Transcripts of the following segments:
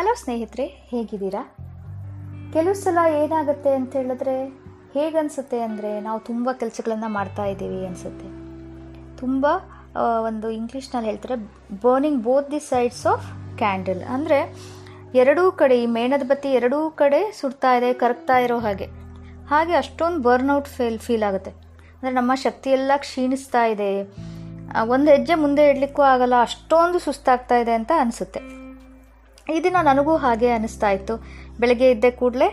Hello ಸ್ನೇಹಿತರೆ, ಹೇಗಿದ್ದೀರಾ? ಕೆಲವು ಸಲ ಏನಾಗುತ್ತೆ ಅಂತ ಹೇಳಿದ್ರೆ, ಹೇಗನ್ಸುತ್ತೆ ಅಂದರೆ ನಾವು ತುಂಬ ಕೆಲಸಗಳನ್ನು ಮಾಡ್ತಾ ಇದ್ದೀವಿ ಅನಿಸುತ್ತೆ. ತುಂಬ ಒಂದು ಇಂಗ್ಲೀಷ್ನಲ್ಲಿ ಹೇಳ್ತಾರೆ burning both the sides of candle ಅಂದರೆ, ಎರಡೂ ಕಡೆ, ಈ ಮೇಣದ ಬತ್ತಿ ಎರಡೂ ಕಡೆ ಸುಡ್ತಾ ಇದೆ, ಕರಗ್ತಾ ಇರೋ ಹಾಗೆ. ಹಾಗೆ ಅಷ್ಟೊಂದು ಬರ್ನ್ಔಟ್ ಫೀಲ್ ಫೀಲ್ ಆಗುತ್ತೆ. ಅಂದರೆ ನಮ್ಮ ಶಕ್ತಿಯೆಲ್ಲ ಕ್ಷೀಣಿಸ್ತಾ ಇದೆ. ಒಂದು ಹೆಜ್ಜೆ ಮುಂದೆ ಇಡಲಿಕ್ಕೂ ಆಗಲ್ಲ, ಅಷ್ಟೊಂದು ಸುಸ್ತಾಗ್ತಾ ಇದೆ ಅಂತ ಅನಿಸುತ್ತೆ. ಈ ದಿನ ನನಗೂ ಹಾಗೆ ಅನ್ನಿಸ್ತಾ ಇತ್ತು. ಬೆಳಗ್ಗೆ ಎದ್ದೆ ಕೂಡಲೇ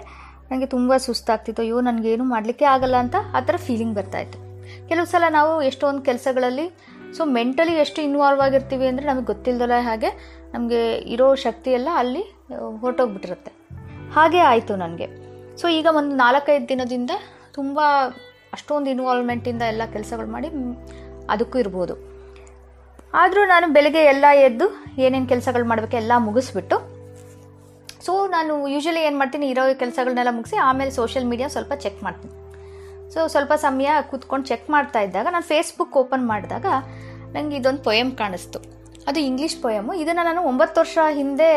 ನನಗೆ ತುಂಬ ಸುಸ್ತಾಗ್ತಿತ್ತು. ಅಯ್ಯೋ, ನನಗೇನು ಮಾಡಲಿಕ್ಕೆ ಆಗಲ್ಲ ಅಂತ ಆ ಥರ ಫೀಲಿಂಗ್ ಬರ್ತಾ ಇತ್ತು. ಕೆಲವು ಸಲ ನಾವು ಎಷ್ಟೊಂದು ಕೆಲಸಗಳಲ್ಲಿ ಸೊ ಮೆಂಟಲಿ ಎಷ್ಟು ಇನ್ವಾಲ್ವ್ ಆಗಿರ್ತೀವಿ ಅಂದರೆ ನಮಗೆ ಗೊತ್ತಿಲ್ಲದಲ್ಲ ಹಾಗೆ ನಮಗೆ ಇರೋ ಶಕ್ತಿ ಎಲ್ಲ ಅಲ್ಲಿ ಹೊರಟೋಗ್ಬಿಟ್ಟಿರುತ್ತೆ. ಹಾಗೆ ಆಯಿತು ನನಗೆ. ಸೊ ಈಗ ಒಂದು ನಾಲ್ಕೈದು ದಿನದಿಂದ ತುಂಬ ಅಷ್ಟೊಂದು ಇನ್ವಾಲ್ವ್ಮೆಂಟಿಂದ ಎಲ್ಲ ಕೆಲಸಗಳು ಮಾಡಿ ಅದಕ್ಕೂ ಇರ್ಬೋದು. ಆದರೂ ನಾನು ಬೆಳಗ್ಗೆ ಎಲ್ಲ ಎದ್ದು ಏನೇನು ಕೆಲಸಗಳು ಮಾಡಬೇಕು ಎಲ್ಲ ಮುಗಿಸ್ಬಿಟ್ಟು ಸೊ ನಾನು ಯೂಶಲಿ ಏನು ಮಾಡ್ತೀನಿ, ಇರೋ ಕೆಲಸಗಳನ್ನೆಲ್ಲ ಮುಗಿಸಿ ಆಮೇಲೆ ಸೋಷಿಯಲ್ ಮೀಡಿಯಾ ಸ್ವಲ್ಪ ಚೆಕ್ ಮಾಡ್ತೀನಿ. ಸೊ ಸ್ವಲ್ಪ ಸಮಯ ಕೂತ್ಕೊಂಡು ಚೆಕ್ ಮಾಡ್ತಾ ಇದ್ದಾಗ ನಾನು ಫೇಸ್ಬುಕ್ ಓಪನ್ ಮಾಡಿದಾಗ ನನಗೆ ಇದೊಂದು ಪೊಯಮ್ ಕಾಣಿಸ್ತು. ಅದು ಇಂಗ್ಲೀಷ್ ಪೊಯಮು ಇದನ್ನು ನಾನು ಒಂಬತ್ತು ವರ್ಷ ಹಿಂದೆ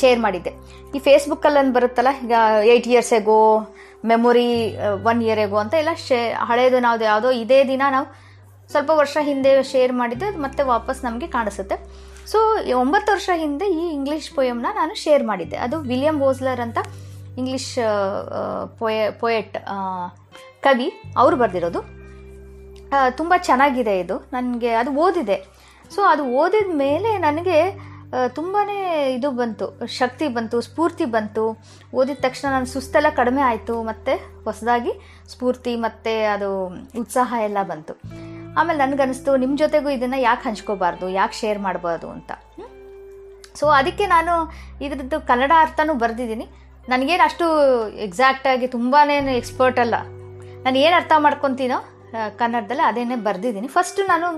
ಶೇರ್ ಮಾಡಿದ್ದೆ. ಈ ಫೇಸ್ಬುಕ್ಕಲ್ಲಿ ಬರುತ್ತಲ್ಲ, ಈಗ eight years ago memory one year ago ಅಂತ ಎಲ್ಲ ಶೇ, ಹಳೇದು ನಾವು ಯಾವುದೋ ಇದೇ ದಿನ ನಾವು ಸ್ವಲ್ಪ ವರ್ಷ ಹಿಂದೆ ಶೇರ್ ಮಾಡಿದ್ದು, ಅದು ಮತ್ತೆ ವಾಪಸ್ ನಮಗೆ ಕಾಣಿಸುತ್ತೆ. ಸೊ ಒಂಬತ್ತು ವರ್ಷ ಹಿಂದೆ ಈ ಇಂಗ್ಲೀಷ್ ಪೊಯಮ್ನ ನಾನು ಶೇರ್ ಮಾಡಿದ್ದೆ. ಅದು ವಿಲಿಯಂ ಬೋಸ್ಲರ್ ಅಂತ ಇಂಗ್ಲೀಷ್ ಪೊಯ ಪೊಯೆಟ್ ಕವಿ, ಅವರು ಬರೆದಿರೋದು. ತುಂಬ ಚೆನ್ನಾಗಿದೆ ಇದು. ನನಗೆ ಅದು ಓದಿದೆ. ಸೊ ಅದು ಓದಿದ ಮೇಲೆ ನನಗೆ ತುಂಬಾ ಇದು ಬಂತು. ಶಕ್ತಿ ಬಂತು, ಸ್ಫೂರ್ತಿ ಬಂತು. ಓದಿದ ತಕ್ಷಣ ನನ್ನ ಸುಸ್ತೆಲ್ಲ ಕಡಿಮೆ ಆಯಿತು, ಮತ್ತು ಹೊಸದಾಗಿ ಸ್ಫೂರ್ತಿ ಮತ್ತು ಅದು ಉತ್ಸಾಹ ಎಲ್ಲ ಬಂತು. ಆಮೇಲೆ ನನಗನ್ನಿಸ್ತು ನಿಮ್ಮ ಜೊತೆಗೂ ಇದನ್ನು ಯಾಕೆ ಹಂಚ್ಕೋಬಾರ್ದು, ಯಾಕೆ ಶೇರ್ ಮಾಡಬಾರ್ದು ಅಂತ. ಸೊ ಅದಕ್ಕೆ ನಾನು ಇದ್ರದ್ದು ಕನ್ನಡ ಅರ್ಥನೂ ಬರೆದಿದ್ದೀನಿ. ನನಗೇನು ಅಷ್ಟು ಎಕ್ಸಾಕ್ಟಾಗಿ ತುಂಬಾ ಎಕ್ಸ್ಪರ್ಟ್ ಅಲ್ಲ. ನಾನು ಏನು ಅರ್ಥ ಮಾಡ್ಕೊತೀನೋ ಕನ್ನಡದಲ್ಲಿ ಅದೇನೇ ಬರೆದಿದ್ದೀನಿ. ಫಸ್ಟು ನಾನು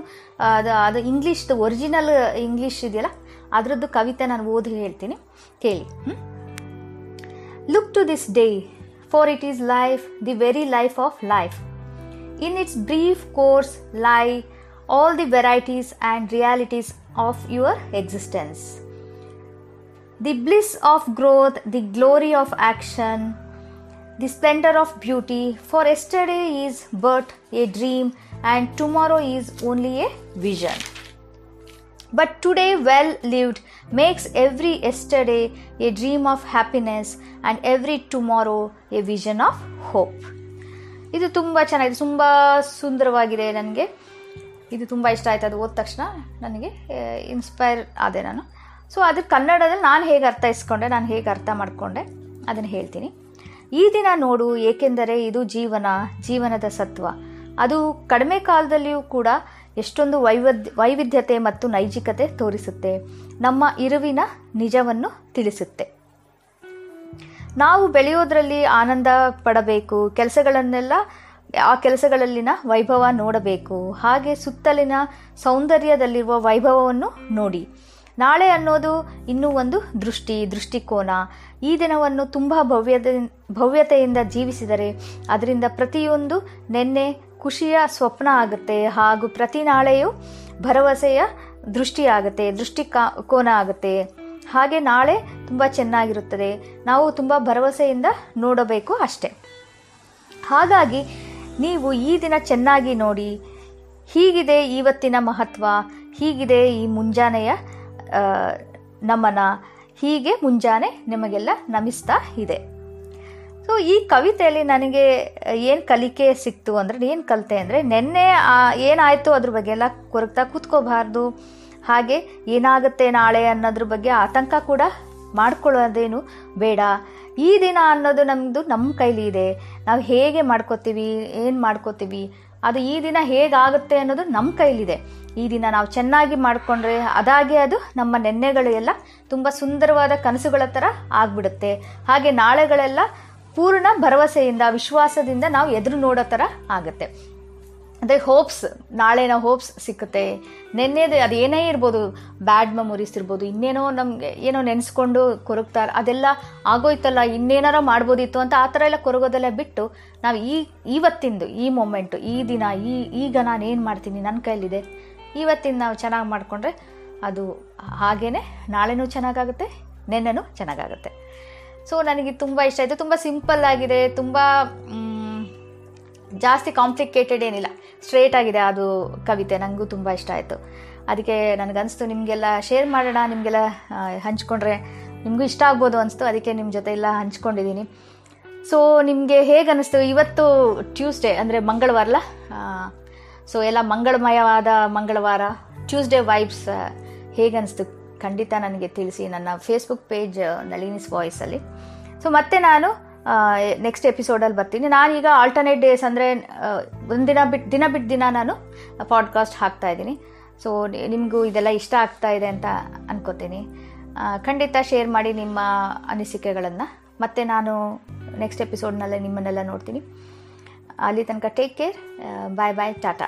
ಅದು ಅದು ಇಂಗ್ಲೀಷ್ದು ಒರಿಜಿನಲ್ ಇಂಗ್ಲೀಷ್ ಇದೆಯಲ್ಲ, ಅದರದ್ದು ಕವಿತೆ ನಾನು ಓದಿ ಹೇಳ್ತೀನಿ. ಕೇಳಿ. Look to this day for it is life the very life of life In its brief course lie all the varieties and realities of your existence. The bliss of growth, the glory of action, the splendor of beauty, for yesterday is but a dream and tomorrow is only a vision. But today, well lived, makes every yesterday a dream of happiness and every tomorrow a vision of hope. ಇದು ತುಂಬ ಚೆನ್ನಾಗಿದೆ, ತುಂಬ ಸುಂದರವಾಗಿದೆ ನನಗೆ. ಇದು ತುಂಬ ಇಷ್ಟ ಆಯ್ತು, ಅದು ಓದ ತಕ್ಷಣ ನನಗೆ ಇನ್ಸ್ಪೈರ್ ಆದೆ ನಾನು. ಸೊ ಅದು ಕನ್ನಡದಲ್ಲಿ ನಾನು ಹೇಗೆ ಅರ್ಥೈಸ್ಕೊಂಡೆ, ನಾನು ಹೇಗೆ ಅರ್ಥ ಮಾಡಿಕೊಂಡೆ, ಅದನ್ನು ಹೇಳ್ತೀನಿ. ಈ ದಿನ ನೋಡು, ಏಕೆಂದರೆ ಇದು ಜೀವನ, ಜೀವನದ ಸತ್ವ. ಅದು ಕಡಿಮೆ ಕಾಲದಲ್ಲಿಯೂ ಕೂಡ ಎಷ್ಟೊಂದು ವೈವಿಧ್ಯ ವೈವಿಧ್ಯತೆ ಮತ್ತು ನೈಜಿಕತೆ ತೋರಿಸುತ್ತೆ. ನಮ್ಮ ಇರುವಿನ ನಿಜವನ್ನು ತಿಳಿಸುತ್ತೆ. ನಾವು ಬೆಳೆಯೋದ್ರಲ್ಲಿ ಆನಂದ ಪಡಬೇಕು. ಕೆಲಸಗಳನ್ನೆಲ್ಲ, ಆ ಕೆಲಸಗಳಲ್ಲಿನ ವೈಭವ ನೋಡಬೇಕು. ಹಾಗೆ ಸುತ್ತಲಿನ ಸೌಂದರ್ಯದಲ್ಲಿರುವ ವೈಭವವನ್ನು ನೋಡಿ. ನಾಳೆ ಅನ್ನೋದು ಇನ್ನೂ ಒಂದು ದೃಷ್ಟಿ, ದೃಷ್ಟಿಕೋನ. ಈ ದಿನವನ್ನು ತುಂಬ ಭವ್ಯದ, ಭವ್ಯತೆಯಿಂದ ಜೀವಿಸಿದರೆ ಅದರಿಂದ ಪ್ರತಿಯೊಂದು ನೆನ್ನೆ ಖುಷಿಯ ಸ್ವಪ್ನ ಆಗುತ್ತೆ. ಹಾಗೂ ಪ್ರತಿ ನಾಳೆಯೂ ಭರವಸೆಯ ದೃಷ್ಟಿಯಾಗುತ್ತೆ ಆಗುತ್ತೆ ದೃಷ್ಟಿ ಕೋನ ಆಗುತ್ತೆ. ಹಾಗೆ ನಾಳೆ ತುಂಬ ಚೆನ್ನಾಗಿರುತ್ತದೆ. ನಾವು ತುಂಬ ಭರವಸೆಯಿಂದ ನೋಡಬೇಕು ಅಷ್ಟೆ. ಹಾಗಾಗಿ ನೀವು ಈ ದಿನ ಚೆನ್ನಾಗಿ ನೋಡಿ, ಹೀಗಿದೆ ಇವತ್ತಿನ ಮಹತ್ವ, ಹೀಗಿದೆ ಈ ಮುಂಜಾನೆಯ ನಮನ, ಹೀಗೆ ಮುಂಜಾನೆ ನಿಮಗೆಲ್ಲ ನಮಿಸ್ತಾ ಇದೆ. ಸೊ ಈ ಕವಿತೆಯಲ್ಲಿ ನನಗೆ ಏನು ಕಲಿಕೆ ಸಿಕ್ತು ಅಂದರೆ, ಏನು ಕಲಿತೆ ಅಂದರೆ, ನಿನ್ನೆ ಏನಾಯಿತು ಅದ್ರ ಬಗ್ಗೆ ಎಲ್ಲ ಕೊರಗ್ತಾ ಕೂತ್ಕೋಬಾರ್ದು. ಹಾಗೆ ಏನಾಗುತ್ತೆ ನಾಳೆ ಅನ್ನೋದ್ರ ಬಗ್ಗೆ ಆತಂಕ ಕೂಡ ಮಾಡ್ಕೊಳ್ಳೋದೇನು ಬೇಡ. ಈ ದಿನ ಅನ್ನೋದು ನಮ್ಮದು ನಮ್ಮ ಕೈಲಿ ಇದೆ. ನಾವು ಹೇಗೆ ಮಾಡ್ಕೋತೀವಿ, ಏನು ಮಾಡ್ಕೋತೀವಿ, ಅದು ಈ ದಿನ ಹೇಗಾಗುತ್ತೆ ಅನ್ನೋದು ನಮ್ಮ ಕೈಲಿದೆ ಈ ದಿನ ನಾವು ಚೆನ್ನಾಗಿ ಮಾಡಿಕೊಂಡ್ರೆ ಅದಾಗೆ ಅದು ನಮ್ಮ ನೆನ್ನೆಗಳು ಎಲ್ಲ ತುಂಬ ಸುಂದರವಾದ ಕನಸುಗಳ ಥರ ಆಗ್ಬಿಡುತ್ತೆ. ಹಾಗೆ ನಾಳೆಗಳೆಲ್ಲ ಪೂರ್ಣ ಭರವಸೆಯಿಂದ, ವಿಶ್ವಾಸದಿಂದ ನಾವು ಎದುರು ನೋಡೋ ಥರ ಆಗುತ್ತೆ. ಅದೇ ಹೋಪ್ಸ್ ನಾಳೆನ ಹೋಪ್ಸ್ ಸಿಕ್ಕುತ್ತೆ. ನೆನ್ನೆದು ಅದು ಏನೇ ಇರ್ಬೋದು ಬ್ಯಾಡ್ ಮೆಮೊರೀಸ್ ಇರ್ಬೋದು, ಇನ್ನೇನೋ ನಮಗೆ ಏನೋ ನೆನೆಸ್ಕೊಂಡು ಕೊರಗ್ತಾರೆ ಅದೆಲ್ಲ ಆಗೋಯ್ತಲ್ಲ, ಇನ್ನೇನಾರ ಮಾಡ್ಬೋದಿತ್ತು ಅಂತ ಆ ಥರ ಎಲ್ಲ ಕೊರಗೋದೆಲ್ಲ ಬಿಟ್ಟು ನಾವು ಈ, ಇವತ್ತಿಂದು, ಈ ಮೊಮೆಂಟು ಈ ದಿನ, ಈ, ಈಗ ನಾನು ಏನು ಮಾಡ್ತೀನಿ ನನ್ನ ಕೈಲಿದೆ ಇವತ್ತಿನ ನಾವು ಚೆನ್ನಾಗಿ ಮಾಡಿಕೊಂಡ್ರೆ ಅದು ಹಾಗೇ ನಾಳೆನೂ ಚೆನ್ನಾಗಾಗುತ್ತೆ, ನೆನ್ನೆನೂ ಚೆನ್ನಾಗಾಗುತ್ತೆ. ಸೊ ನನಗೆ ತುಂಬ ಇಷ್ಟ ಆಯಿತು, ತುಂಬ ಸಿಂಪಲ್ ಆಗಿದೆ, ತುಂಬ ಜಾಸ್ತಿ ಕಾಂಪ್ಲಿಕೇಟೆಡ್ ಏನಿಲ್ಲ. ಸ್ಟ್ರೇಟ್ ಆಗಿದೆ ಅದು ಕವಿತೆ ನನಗೂ ತುಂಬ ಇಷ್ಟ ಆಯಿತು. ಅದಕ್ಕೆ ನನಗನ್ನಿಸ್ತು ನಿಮಗೆಲ್ಲ ಶೇರ್ ಮಾಡೋಣ, ನಿಮಗೆಲ್ಲ ಹಂಚ್ಕೊಂಡ್ರೆ ನಿಮಗೂ ಇಷ್ಟ ಆಗ್ಬೋದು ಅನಿಸ್ತು. ಅದಕ್ಕೆ ನಿಮ್ಮ ಜೊತೆ ಎಲ್ಲ ಹಂಚ್ಕೊಂಡಿದ್ದೀನಿ ಸೊ ನಿಮಗೆ ಹೇಗೆ ಅನ್ನಿಸ್ತು ಇವತ್ತು ಟ್ಯೂಸ್ಡೇ ಅಂದರೆ ಮಂಗಳವಾರಲ್ಲ? ಸೊ ಎಲ್ಲ ಮಂಗಳಮಯವಾದ ಮಂಗಳವಾರ ಟ್ಯೂಸ್ಡೇ ವೈಬ್ಸ್ ಹೇಗೆ ಅನಿಸ್ತು ಖಂಡಿತ ನನಗೆ ತಿಳಿಸಿ. ನನ್ನ ಫೇಸ್ಬುಕ್ ಪೇಜ್ ನಳಿನಿಸ್ ವಾಯ್ಸಲ್ಲಿ ಸೊ ಮತ್ತೆ ನಾನು ನೆಕ್ಸ್ಟ್ ಎಪಿಸೋಡಲ್ಲಿ ಬರ್ತೀನಿ. ನಾನೀಗ ಆಲ್ಟರ್ನೇಟ್ ಡೇಸ್ ಅಂದರೆ ಒಂದಿನ ಬಿಟ್ಟು ದಿನ ಬಿಟ್ಟು ದಿನ ನಾನು ಪಾಡ್ಕಾಸ್ಟ್ ಹಾಕ್ತಾ ಇದ್ದೀನಿ. ಸೊ ನಿಮಗೂ ಇದೆಲ್ಲ ಇಷ್ಟ ಆಗ್ತಾ ಇದೆ ಅಂತ ಅನ್ಕೋತೀನಿ. ಖಂಡಿತ ಶೇರ್ ಮಾಡಿ ನಿಮ್ಮ ಅನಿಸಿಕೆಗಳನ್ನು. ಮತ್ತೆ ನಾನು ನೆಕ್ಸ್ಟ್ ಎಪಿಸೋಡ್ನಲ್ಲೇ ನಿಮ್ಮನ್ನೆಲ್ಲ ನೋಡ್ತೀನಿ. ಅಲ್ಲಿ ತನಕ take care bye bye tata